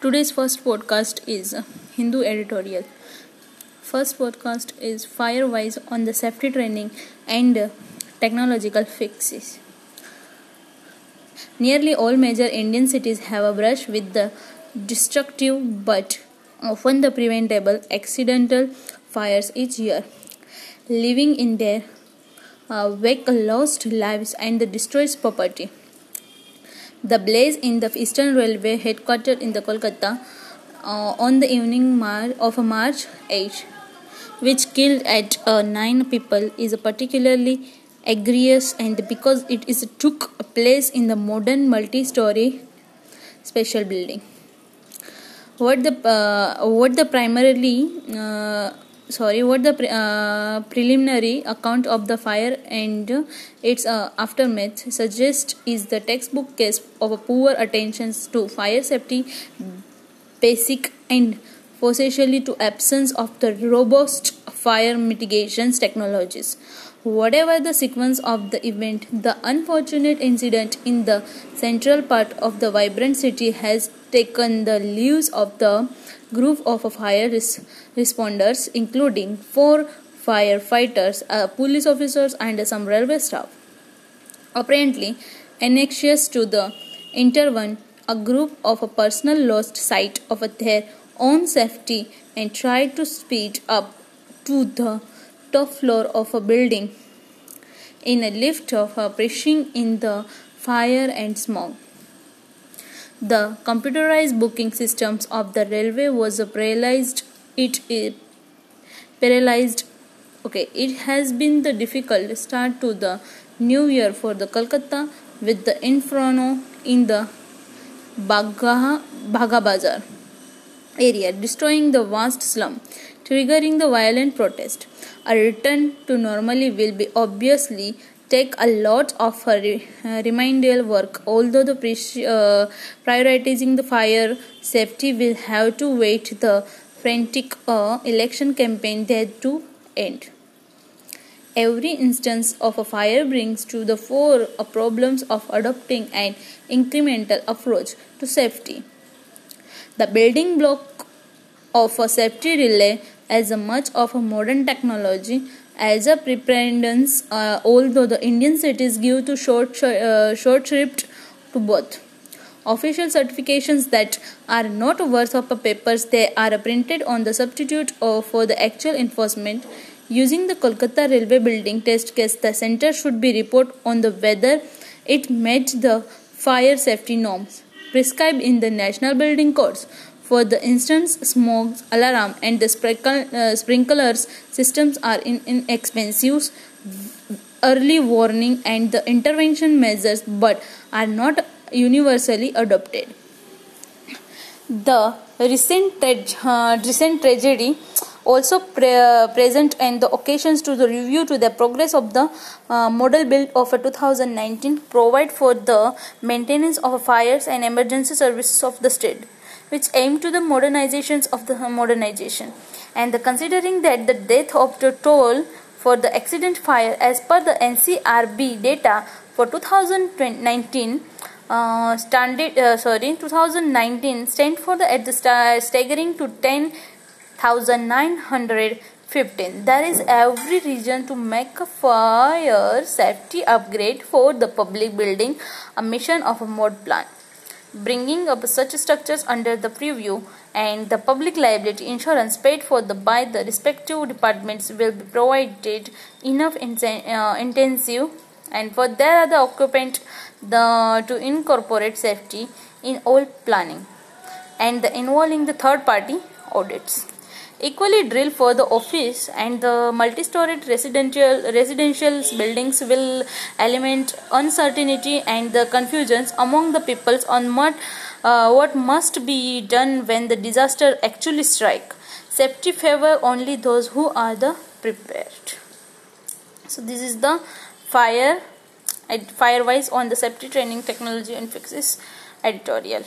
Today's first podcast is Hindu editorial. First podcast is Firewise on the safety training and technological fixes. Nearly all major Indian cities have a brush with the destructive but often the preventable accidental fires each year, leaving in their uh, wake lost lives and the destroyed property. The blaze in the Eastern Railway headquarters in the Kolkata uh, on the evening mar- of March 8, which killed at uh, nine people, is particularly egregious, and because it is took place in the modern multi-story special building. What the uh, what the primarily uh, sorry what the pre- uh, preliminary account of the fire and its uh, aftermath suggests is the textbook case of a poor attention to fire safety basic and essentially to absence of the robust fire mitigation technologies whatever the sequence of the event the unfortunate incident in the central part of the vibrant city has taken the lives of the group of fire res- responders, including four firefighters, uh, police officers, and some railway staff. Apparently, anxious to the intervene, a group of a personal lost sight of their own safety and tried to speed up to the top floor of a building in a lift of a pressing in the fire and smoke. The computerized booking systems of the railway was paralyzed. It is paralyzed. Okay, it has been the difficult start to the new year for the Calcutta with the inferno in the Bagha, Bhaga Bazar area, destroying the vast slum, triggering the violent protest. A return to normality will be obviously take a lot of uh, remedial work. Although the uh, prioritizing the fire safety will have to wait the frantic uh, election campaign there to end. Every instance of a fire brings to the fore a problems of adopting an incremental approach to safety. The building block of a safety relay as much of a modern technology as a preponderance, uh, although the Indian cities give to short uh, short shrift to both. Official certifications that are not worth of papers they are printed on the substitute or for the actual enforcement. Using the Kolkata railway building test case, the center should be report on the whether it met the fire safety norms prescribed in the national building codes for the instance, smoke alarm and the uh, sprinklers systems are in, inexpensive early warning and the intervention measures but are not universally adopted. The recent, uh, recent tragedy also pre- present and the occasions to the review to the progress of the uh, model build of 2019 provide for the maintenance of fires and emergency services of the state which aim to the modernizations of the modernization and the considering that the death of the toll for the accident fire as per the NCRB data for 2019 uh, standard uh, sorry 2019 stand for the at the staggering to 10,915 there is every reason to make a fire safety upgrade for the public building a mission of a mode plan bringing up such structures under the preview and the public liability insurance paid for the, by the respective departments will be provided enough uh, intensive and for their other occupant the to incorporate safety in all planning and the involving the third party audits equally drill for the office and the multi-storied residential residential buildings will element uncertainty and the confusions among the peoples on what uh, what must be done when the disaster actually strike. Safety favor only those who are the prepared. So this is the fire firewise on the safety training technology and fixes editorial